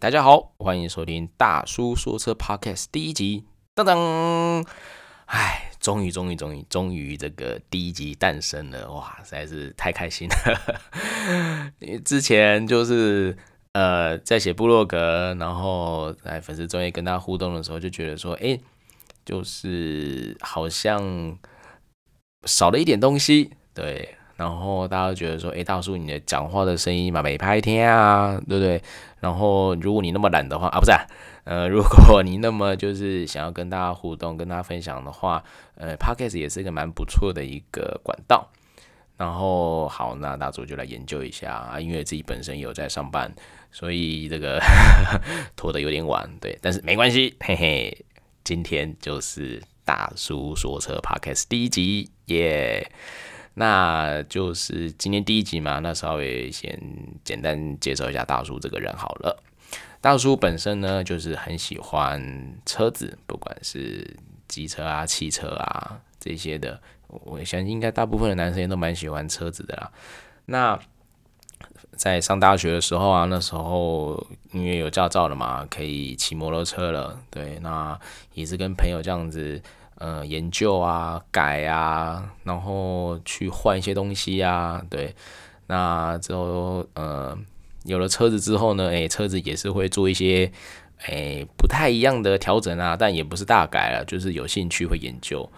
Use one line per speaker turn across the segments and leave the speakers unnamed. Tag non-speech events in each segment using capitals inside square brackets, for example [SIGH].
大家好，欢迎收听大叔说车 Podcast 第一集。噔噔，哎，终于，终于，终于，终于，这个第一集诞生了，哇，实在是太开心了。因 [LAUGHS] 为之前就是呃，在写部落格，然后在粉丝专页跟大家互动的时候，就觉得说，哎，就是好像少了一点东西，对。然后大家觉得说，哎，大叔，你的讲话的声音嘛，没拍天啊，对不对？然后如果你那么懒的话啊，不是，呃，[LAUGHS] 如果你那么就是想要跟大家互动、跟大家分享的话，呃，Podcast 也是一个蛮不错的一个管道。然后好，那大叔就来研究一下啊，因为自己本身有在上班，所以这个 [LAUGHS] 拖得有点晚，对，但是没关系，嘿嘿，今天就是大叔说车 Podcast 第一集，耶。那就是今天第一集嘛，那稍微先简单介绍一下大叔这个人好了。大叔本身呢，就是很喜欢车子，不管是机车啊、汽车啊这些的，我相信应该大部分的男生也都蛮喜欢车子的啦。那在上大学的时候啊，那时候因为有驾照了嘛，可以骑摩托车了，对，那也是跟朋友这样子。呃，研究啊，改啊，然后去换一些东西啊，对，那之后呃，有了车子之后呢，诶，车子也是会做一些诶不太一样的调整啊，但也不是大改了，就是有兴趣会研究。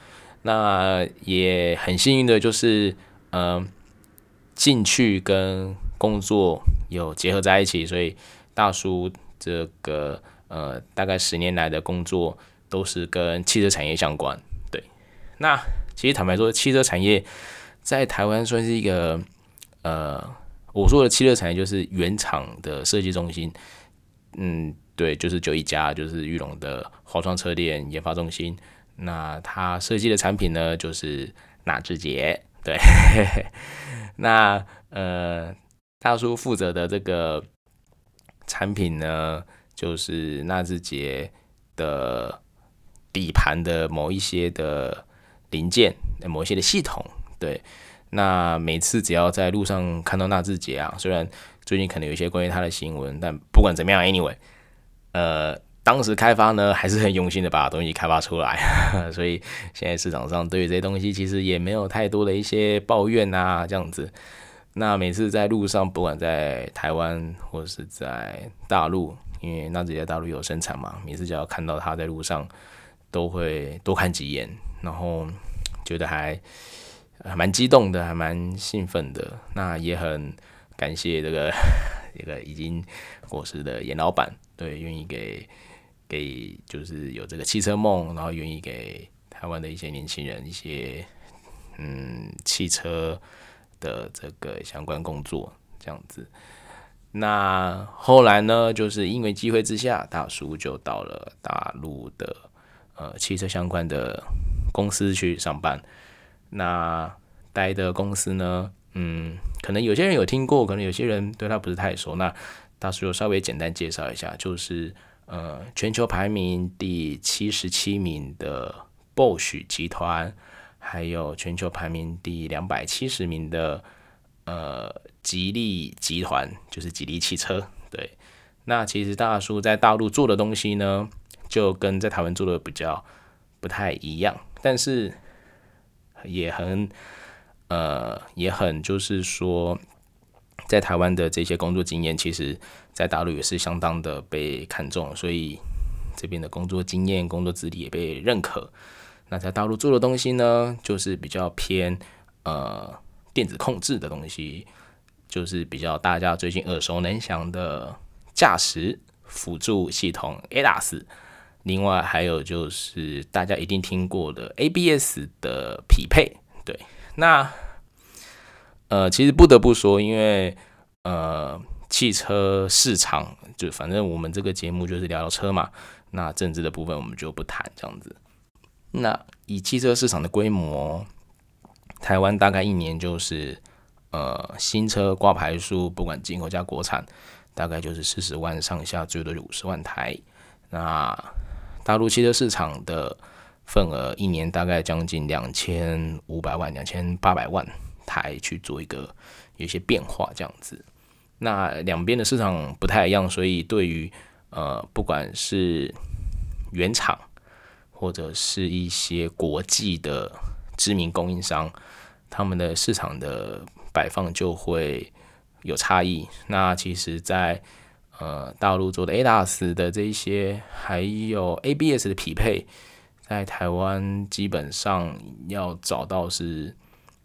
那也很幸运的就是，呃，兴趣跟工作有结合在一起，所以大叔这个呃，大概十年来的工作。都是跟汽车产业相关，对。那其实坦白说，汽车产业在台湾算是一个，呃，我说的汽车产业就是原厂的设计中心，嗯，对，就是就一家，就是裕隆的华创车店研发中心。那他设计的产品呢，就是纳智捷，对。[LAUGHS] 那呃，大叔负责的这个产品呢，就是纳智捷的。底盘的某一些的零件，某一些的系统，对，那每次只要在路上看到纳智捷啊，虽然最近可能有一些关于它的新闻，但不管怎么样，anyway，呃，当时开发呢还是很用心的把东西开发出来，[LAUGHS] 所以现在市场上对于这些东西其实也没有太多的一些抱怨啊，这样子。那每次在路上，不管在台湾或是在大陆，因为纳智捷大陆有生产嘛，每次只要看到它在路上。都会多看几眼，然后觉得还还蛮激动的，还蛮兴奋的。那也很感谢这个 [LAUGHS] 这个已经过世的严老板，对，愿意给给就是有这个汽车梦，然后愿意给台湾的一些年轻人一些嗯汽车的这个相关工作这样子。那后来呢，就是因为机会之下，大叔就到了大陆的。呃，汽车相关的公司去上班，那待的公司呢，嗯，可能有些人有听过，可能有些人对他不是太熟。那大叔就稍微简单介绍一下，就是呃，全球排名第七十七名的 Bosch 集团，还有全球排名第两百七十名的呃吉利集团，就是吉利汽车。对，那其实大叔在大陆做的东西呢，就跟在台湾做的比较不太一样，但是也很呃也很就是说，在台湾的这些工作经验，其实在大陆也是相当的被看重，所以这边的工作经验、工作资历也被认可。那在大陆做的东西呢，就是比较偏呃电子控制的东西，就是比较大家最近耳熟能详的驾驶辅助系统 ADAS。另外还有就是大家一定听过的 ABS 的匹配，对，那呃其实不得不说，因为呃汽车市场就反正我们这个节目就是聊聊车嘛，那政治的部分我们就不谈这样子。那以汽车市场的规模，台湾大概一年就是呃新车挂牌数，不管进口加国产，大概就是四十万上下，最多就五十万台。那大陆汽车市场的份额一年大概将近两千五百万、两千八百万台去做一个有一些变化这样子。那两边的市场不太一样，所以对于呃，不管是原厂或者是一些国际的知名供应商，他们的市场的摆放就会有差异。那其实在，在呃大陆做的 ADAS 的这一些，还有 ABS 的匹配，在台湾基本上要找到是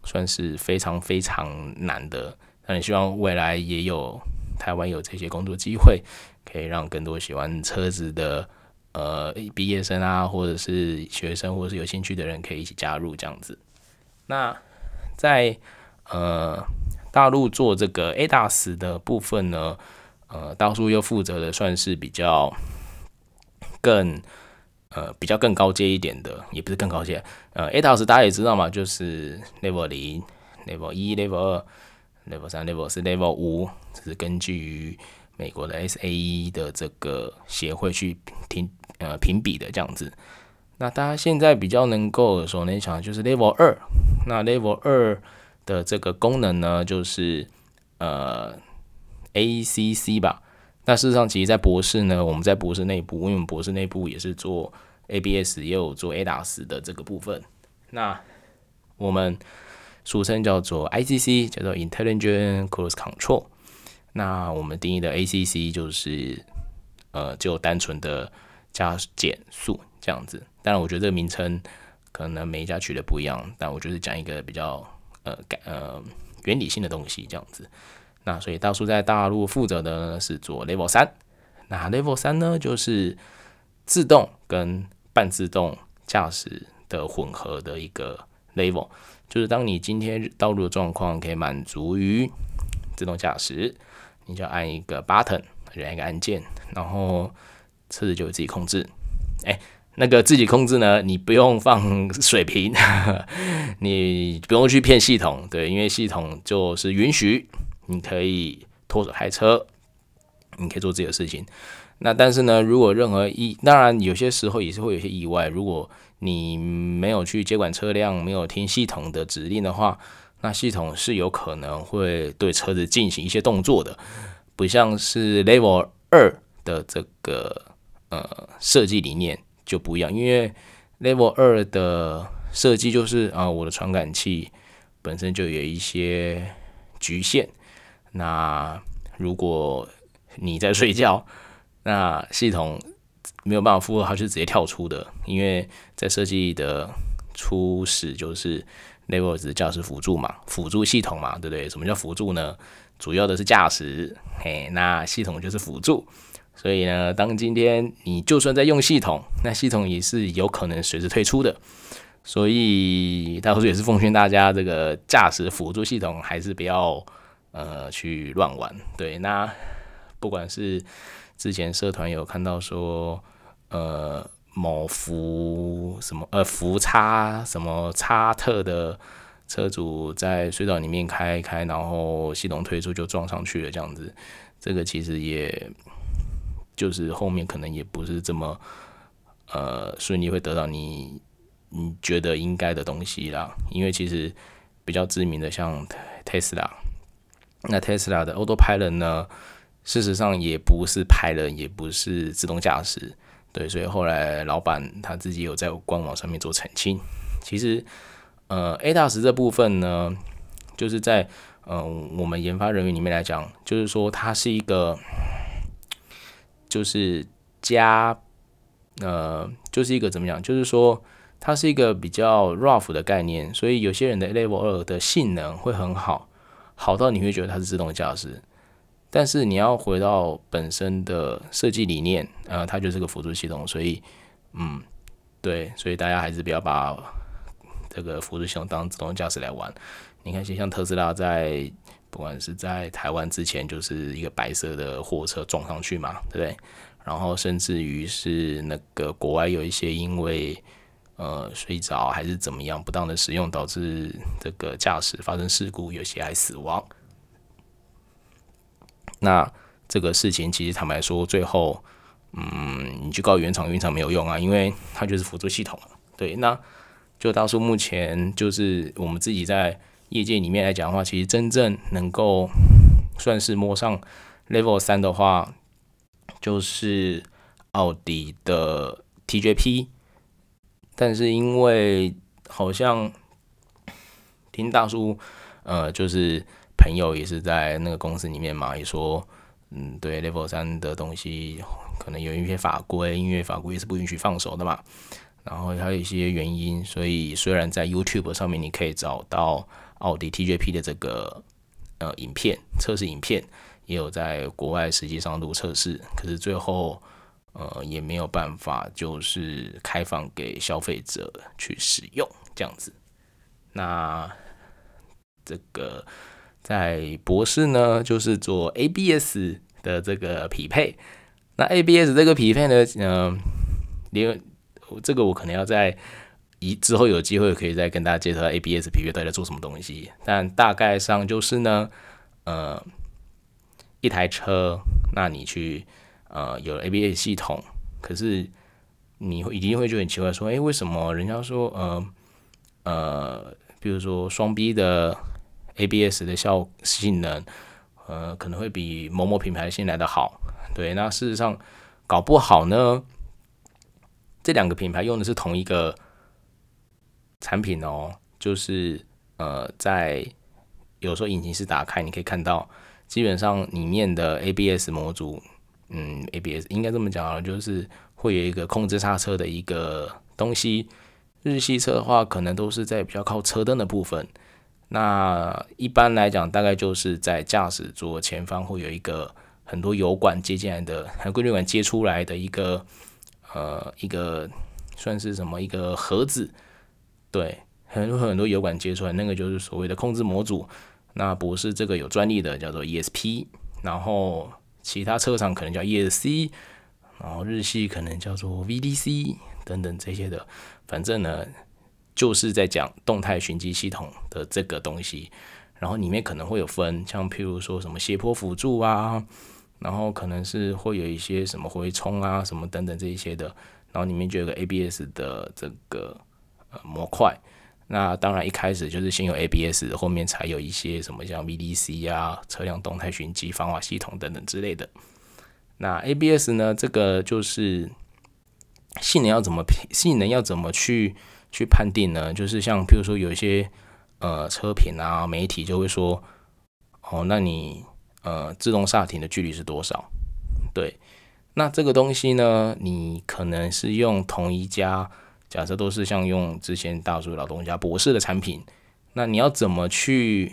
算是非常非常难的。那也希望未来也有台湾有这些工作机会。可以让更多喜欢车子的呃毕业生啊，或者是学生，或者是有兴趣的人，可以一起加入这样子。那在呃大陆做这个 ADAS 的部分呢，呃，大叔又负责的算是比较更呃比较更高阶一点的，也不是更高阶。呃，ADAS 大家也知道嘛，就是 Level 零、Level 一、Level 二、Level 三、Level 四、Level 五，这是根据于。美国的 SAE 的这个协会去评呃评比的这样子，那大家现在比较能够所能想的就是 Level 二，那 Level 二的这个功能呢，就是呃 ACC 吧。那事实上，其实，在博士呢，我们在博士内部，因为我们博士内部也是做 ABS，也有做 ADAS 的这个部分。那我们俗称叫做 ICC，叫做 Intelligent Cruise Control。那我们定义的 ACC 就是，呃，就单纯的加减速这样子。当然，我觉得这个名称可能每一家取的不一样，但我就是讲一个比较呃感呃原理性的东西这样子。那所以大叔在大陆负责的呢是做 Level 三，那 Level 三呢就是自动跟半自动驾驶的混合的一个 Level，就是当你今天道路的状况可以满足于自动驾驶。你就按一个 button，按一个按键，然后车子就会自己控制。哎，那个自己控制呢，你不用放水平，[LAUGHS] 你不用去骗系统，对，因为系统就是允许你可以脱手开车，你可以做自己的事情。那但是呢，如果任何意，当然有些时候也是会有些意外，如果你没有去接管车辆，没有听系统的指令的话。那系统是有可能会对车子进行一些动作的，不像是 Level 二的这个呃设计理念就不一样，因为 Level 二的设计就是啊，我的传感器本身就有一些局限。那如果你在睡觉，[LAUGHS] 那系统没有办法负荷，它是直接跳出的，因为在设计的初始就是。Level 是驾驶辅助嘛，辅助系统嘛，对不对？什么叫辅助呢？主要的是驾驶，嘿，那系统就是辅助。所以呢，当今天你就算在用系统，那系统也是有可能随时退出的。所以，大叔也是奉劝大家，这个驾驶辅助系统还是不要呃去乱玩。对，那不管是之前社团有看到说，呃。某福什么呃福叉什么叉特的车主在隧道里面开开，然后系统退出就撞上去了，这样子，这个其实也就是后面可能也不是这么呃顺利会得到你你觉得应该的东西啦，因为其实比较知名的像 Tesla，那 Tesla 的 Autopilot 呢，事实上也不是拍人也不是自动驾驶。对，所以后来老板他自己有在官网上面做澄清。其实，呃，ADAS 这部分呢，就是在呃我们研发人员里面来讲，就是说它是一个，就是加，呃，就是一个怎么讲？就是说它是一个比较 rough 的概念。所以有些人的 Level 二的性能会很好，好到你会觉得它是自动驾驶。但是你要回到本身的设计理念，呃，它就是个辅助系统，所以，嗯，对，所以大家还是不要把这个辅助系统当自动驾驶来玩。你看，像特斯拉在不管是在台湾之前，就是一个白色的货车撞上去嘛，对不对？然后甚至于是那个国外有一些因为呃睡着还是怎么样不当的使用，导致这个驾驶发生事故，有些还死亡。那这个事情其实坦白说，最后，嗯，你去告原厂，原厂没有用啊，因为它就是辅助系统。对，那就大叔目前就是我们自己在业界里面来讲的话，其实真正能够算是摸上 Level 三的话，就是奥迪的 TJP，但是因为好像听大叔，呃，就是朋友也是在那个公司里面嘛，也说，嗯，对 Level 三的东西可能有一些法规，因为法规也是不允许放手的嘛。然后还有一些原因，所以虽然在 YouTube 上面你可以找到奥迪 TJP 的这个呃影片测试影片，也有在国外实际上录测试，可是最后呃也没有办法就是开放给消费者去使用这样子。那这个在博士呢，就是做 ABS 的这个匹配。那 ABS 这个匹配呢，嗯、因为。这个我可能要在一之后有机会可以再跟大家介绍 ABS 匹配到底在做什么东西，但大概上就是呢，呃，一台车，那你去呃有 ABS 系统，可是你一定会觉得很奇怪，说，哎，为什么人家说呃呃，比如说双 B 的 ABS 的效性能，呃，可能会比某某品牌新来的好，对，那事实上搞不好呢。这两个品牌用的是同一个产品哦，就是呃，在有时候引擎室打开，你可以看到，基本上里面的 ABS 模组，嗯，ABS 应该这么讲啊，就是会有一个控制刹车的一个东西。日系车的话，可能都是在比较靠车灯的部分。那一般来讲，大概就是在驾驶座前方会有一个很多油管接进来的，还有过滤管接出来的一个。呃，一个算是什么一个盒子，对，很多很多油管接出来，那个就是所谓的控制模组。那博士这个有专利的叫做 ESP，然后其他车厂可能叫 ESC，然后日系可能叫做 VDC 等等这些的。反正呢，就是在讲动态循迹系统的这个东西，然后里面可能会有分，像譬如说什么斜坡辅助啊。然后可能是会有一些什么回冲啊，什么等等这一些的，然后里面就有个 ABS 的这个呃模块。那当然一开始就是先有 ABS，后面才有一些什么像 VDC 啊、车辆动态循迹防滑系统等等之类的。那 ABS 呢，这个就是性能要怎么评，性能要怎么去去判定呢？就是像譬如说有一些呃车评啊媒体就会说，哦，那你。呃，自动刹停的距离是多少？对，那这个东西呢，你可能是用同一家，假设都是像用之前大叔老东家博士的产品，那你要怎么去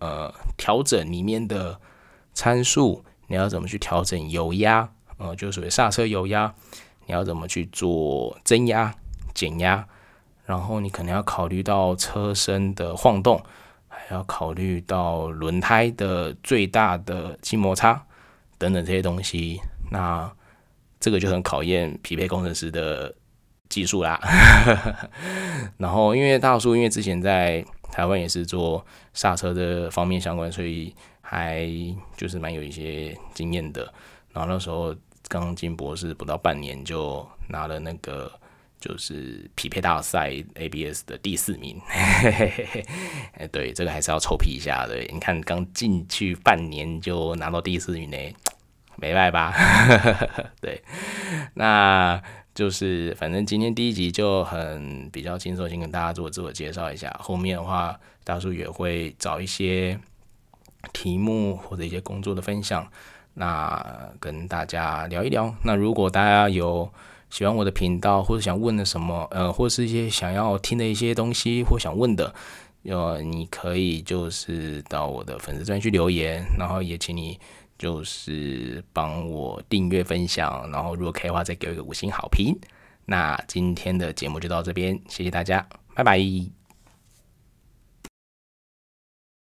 呃调整里面的参数？你要怎么去调整油压？呃，就所谓刹车油压，你要怎么去做增压、减压？然后你可能要考虑到车身的晃动。还要考虑到轮胎的最大的静摩擦等等这些东西，那这个就很考验匹配工程师的技术啦。[LAUGHS] 然后，因为大叔因为之前在台湾也是做刹车的方面相关，所以还就是蛮有一些经验的。然后那时候刚进博士不到半年，就拿了那个。就是匹配大赛 ABS 的第四名，哎，[LAUGHS] 对，这个还是要臭屁一下的。你看刚进去半年就拿到第四名呢，没办法吧？[LAUGHS] 对，那就是反正今天第一集就很比较轻松，先跟大家做自我介绍一下。后面的话，大叔也会找一些题目或者一些工作的分享，那跟大家聊一聊。那如果大家有喜欢我的频道，或者想问的什么，呃，或是一些想要听的一些东西，或想问的，呃，你可以就是到我的粉丝专区留言，然后也请你就是帮我订阅分享，然后如果可以的话，再给我一个五星好评。那今天的节目就到这边，谢谢大家，拜拜。